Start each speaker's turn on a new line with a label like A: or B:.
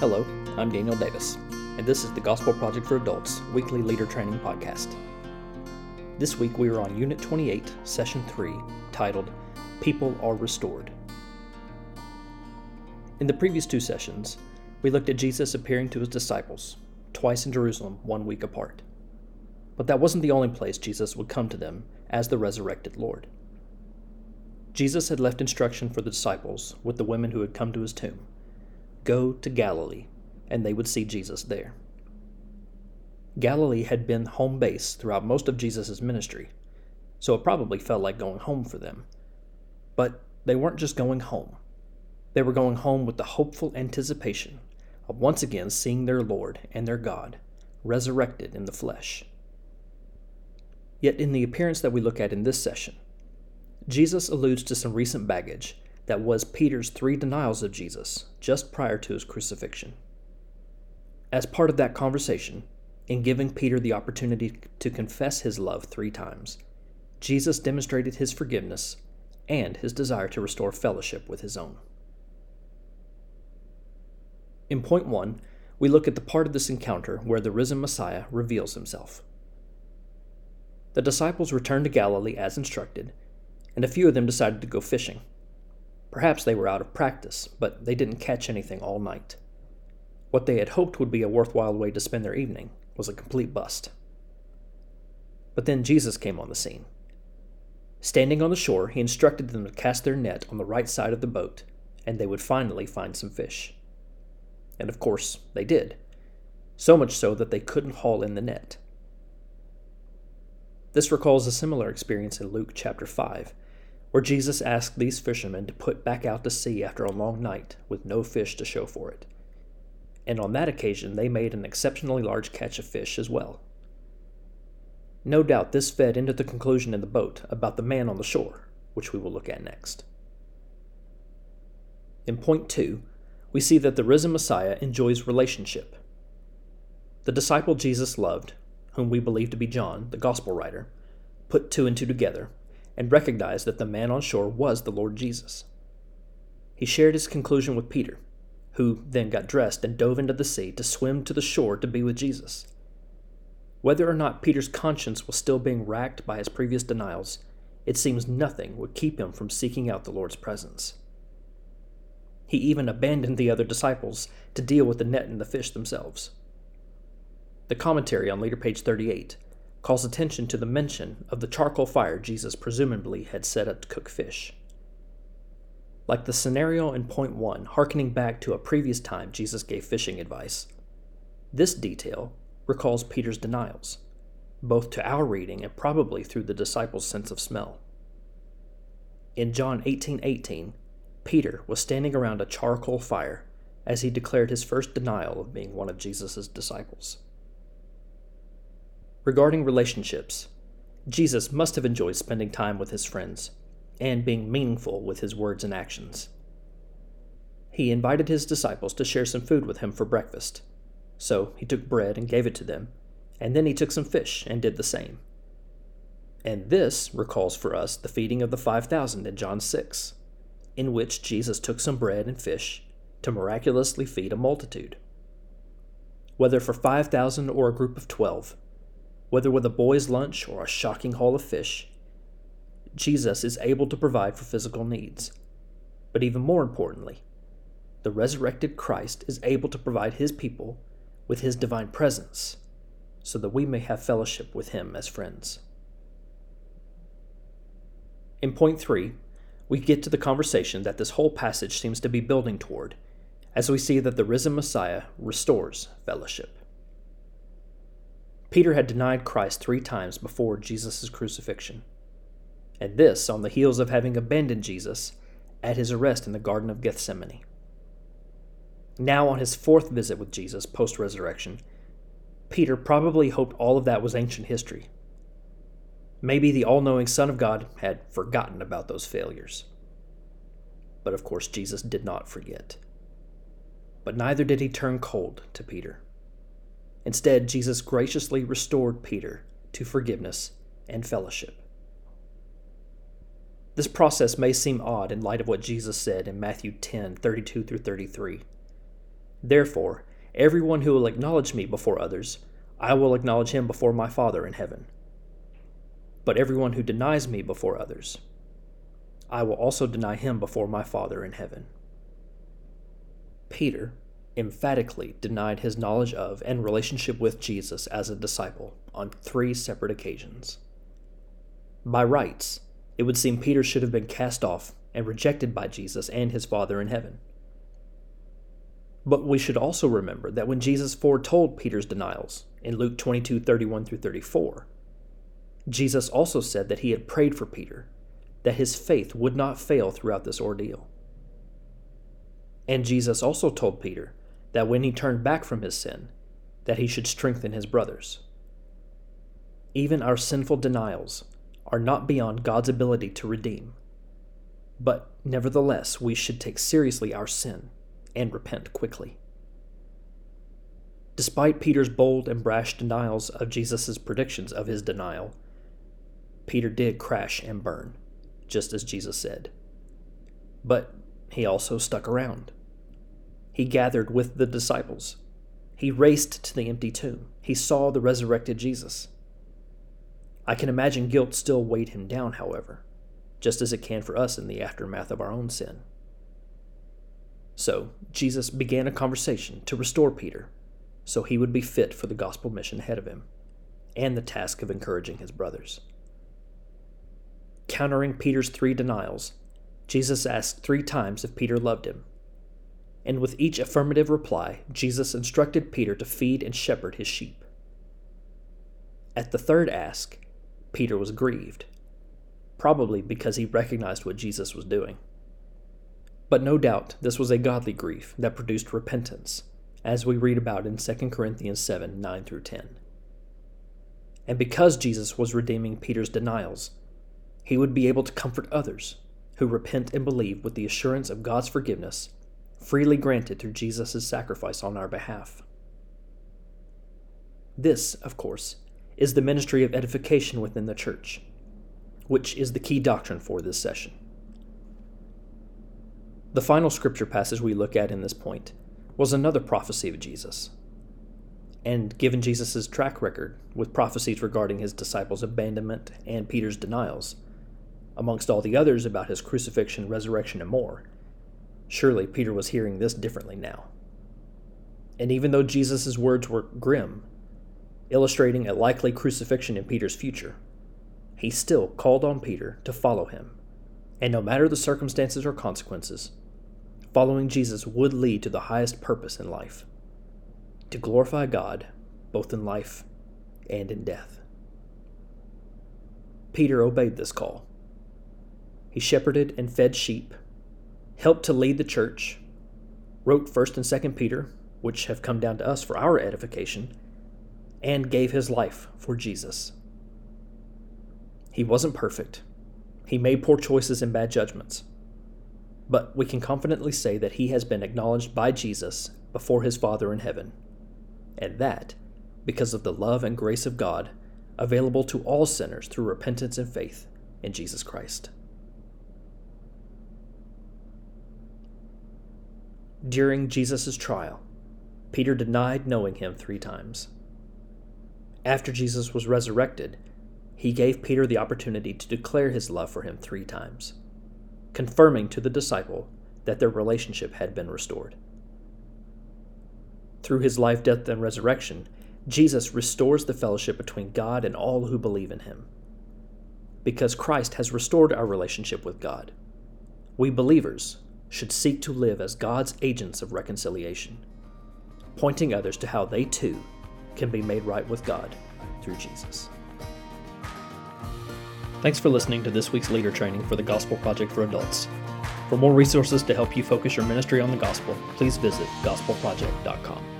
A: Hello, I'm Daniel Davis, and this is the Gospel Project for Adults weekly leader training podcast. This week we are on Unit 28, Session 3, titled People Are Restored. In the previous two sessions, we looked at Jesus appearing to his disciples, twice in Jerusalem, one week apart. But that wasn't the only place Jesus would come to them as the resurrected Lord. Jesus had left instruction for the disciples with the women who had come to his tomb Go to Galilee, and they would see Jesus there. Galilee had been home base throughout most of Jesus' ministry, so it probably felt like going home for them. But they weren't just going home, they were going home with the hopeful anticipation of once again seeing their Lord and their God resurrected in the flesh. Yet, in the appearance that we look at in this session, Jesus alludes to some recent baggage that was Peter's three denials of Jesus just prior to his crucifixion. As part of that conversation, in giving Peter the opportunity to confess his love three times, Jesus demonstrated his forgiveness and his desire to restore fellowship with his own. In point one, we look at the part of this encounter where the risen Messiah reveals himself. The disciples returned to Galilee as instructed, and a few of them decided to go fishing. Perhaps they were out of practice, but they didn't catch anything all night. What they had hoped would be a worthwhile way to spend their evening was a complete bust. But then Jesus came on the scene. Standing on the shore, he instructed them to cast their net on the right side of the boat, and they would finally find some fish. And of course, they did. So much so that they couldn't haul in the net. This recalls a similar experience in Luke chapter 5, where Jesus asked these fishermen to put back out to sea after a long night with no fish to show for it. And on that occasion, they made an exceptionally large catch of fish as well. No doubt this fed into the conclusion in the boat about the man on the shore, which we will look at next. In point two, we see that the risen Messiah enjoys relationship. The disciple Jesus loved, whom we believe to be John, the Gospel writer, put two and two together and recognized that the man on shore was the Lord Jesus. He shared his conclusion with Peter, who then got dressed and dove into the sea to swim to the shore to be with Jesus. Whether or not Peter's conscience was still being racked by his previous denials, it seems nothing would keep him from seeking out the Lord's presence. He even abandoned the other disciples to deal with the net and the fish themselves. The commentary on later page 38 calls attention to the mention of the charcoal fire Jesus presumably had set up to cook fish. Like the scenario in point one, harkening back to a previous time Jesus gave fishing advice, this detail recalls Peter's denials, both to our reading and probably through the disciples' sense of smell. In John 18:18, 18, 18, Peter was standing around a charcoal fire as he declared his first denial of being one of Jesus' disciples. Regarding relationships, Jesus must have enjoyed spending time with his friends and being meaningful with his words and actions. He invited his disciples to share some food with him for breakfast. So he took bread and gave it to them, and then he took some fish and did the same. And this recalls for us the feeding of the 5,000 in John 6, in which Jesus took some bread and fish to miraculously feed a multitude. Whether for 5,000 or a group of 12, whether with a boy's lunch or a shocking haul of fish, Jesus is able to provide for physical needs. But even more importantly, the resurrected Christ is able to provide his people with his divine presence so that we may have fellowship with him as friends. In point three, we get to the conversation that this whole passage seems to be building toward as we see that the risen Messiah restores fellowship. Peter had denied Christ three times before Jesus' crucifixion, and this on the heels of having abandoned Jesus at his arrest in the Garden of Gethsemane. Now, on his fourth visit with Jesus post resurrection, Peter probably hoped all of that was ancient history. Maybe the all knowing Son of God had forgotten about those failures. But of course, Jesus did not forget. But neither did he turn cold to Peter. Instead, Jesus graciously restored Peter to forgiveness and fellowship. This process may seem odd in light of what Jesus said in Matthew 10 32 through 33. Therefore, everyone who will acknowledge me before others, I will acknowledge him before my Father in heaven. But everyone who denies me before others, I will also deny him before my Father in heaven. Peter emphatically denied his knowledge of and relationship with Jesus as a disciple on three separate occasions. By rights, it would seem Peter should have been cast off and rejected by Jesus and his Father in heaven. But we should also remember that when Jesus foretold Peter's denials in Luke 22 31 through 34, Jesus also said that he had prayed for Peter, that his faith would not fail throughout this ordeal. And Jesus also told Peter that when he turned back from his sin, that he should strengthen his brothers. Even our sinful denials are not beyond God's ability to redeem. But nevertheless, we should take seriously our sin and repent quickly. Despite Peter's bold and brash denials of Jesus' predictions of his denial, Peter did crash and burn, just as Jesus said. But he also stuck around. He gathered with the disciples. He raced to the empty tomb. He saw the resurrected Jesus. I can imagine guilt still weighed him down, however, just as it can for us in the aftermath of our own sin. So, Jesus began a conversation to restore Peter so he would be fit for the gospel mission ahead of him and the task of encouraging his brothers. Countering Peter's three denials, Jesus asked three times if Peter loved him. And with each affirmative reply, Jesus instructed Peter to feed and shepherd his sheep. At the third ask, Peter was grieved, probably because he recognized what Jesus was doing. But no doubt this was a godly grief that produced repentance, as we read about in 2 Corinthians 7 9 through 10. And because Jesus was redeeming Peter's denials, he would be able to comfort others who repent and believe with the assurance of God's forgiveness, freely granted through Jesus' sacrifice on our behalf. This, of course, is the ministry of edification within the church, which is the key doctrine for this session. The final scripture passage we look at in this point was another prophecy of Jesus. And given Jesus' track record with prophecies regarding his disciples' abandonment and Peter's denials, amongst all the others about his crucifixion, resurrection, and more, surely Peter was hearing this differently now. And even though Jesus' words were grim, illustrating a likely crucifixion in Peter's future, he still called on Peter to follow him. And no matter the circumstances or consequences, following Jesus would lead to the highest purpose in life to glorify God both in life and in death. Peter obeyed this call. He shepherded and fed sheep, helped to lead the church, wrote 1st and 2nd Peter, which have come down to us for our edification, and gave his life for Jesus. He wasn't perfect. He made poor choices and bad judgments but we can confidently say that he has been acknowledged by Jesus before his Father in heaven, and that because of the love and grace of God available to all sinners through repentance and faith in Jesus Christ. During Jesus' trial, Peter denied knowing him three times. After Jesus was resurrected, he gave Peter the opportunity to declare his love for him three times confirming to the disciple that their relationship had been restored. Through his life, death, and resurrection, Jesus restores the fellowship between God and all who believe in him. Because Christ has restored our relationship with God, we believers should seek to live as God's agents of reconciliation, pointing others to how they too can be made right with God through Jesus. Thanks for listening to this week's leader training for the Gospel Project for Adults. For more resources to help you focus your ministry on the gospel, please visit gospelproject.com.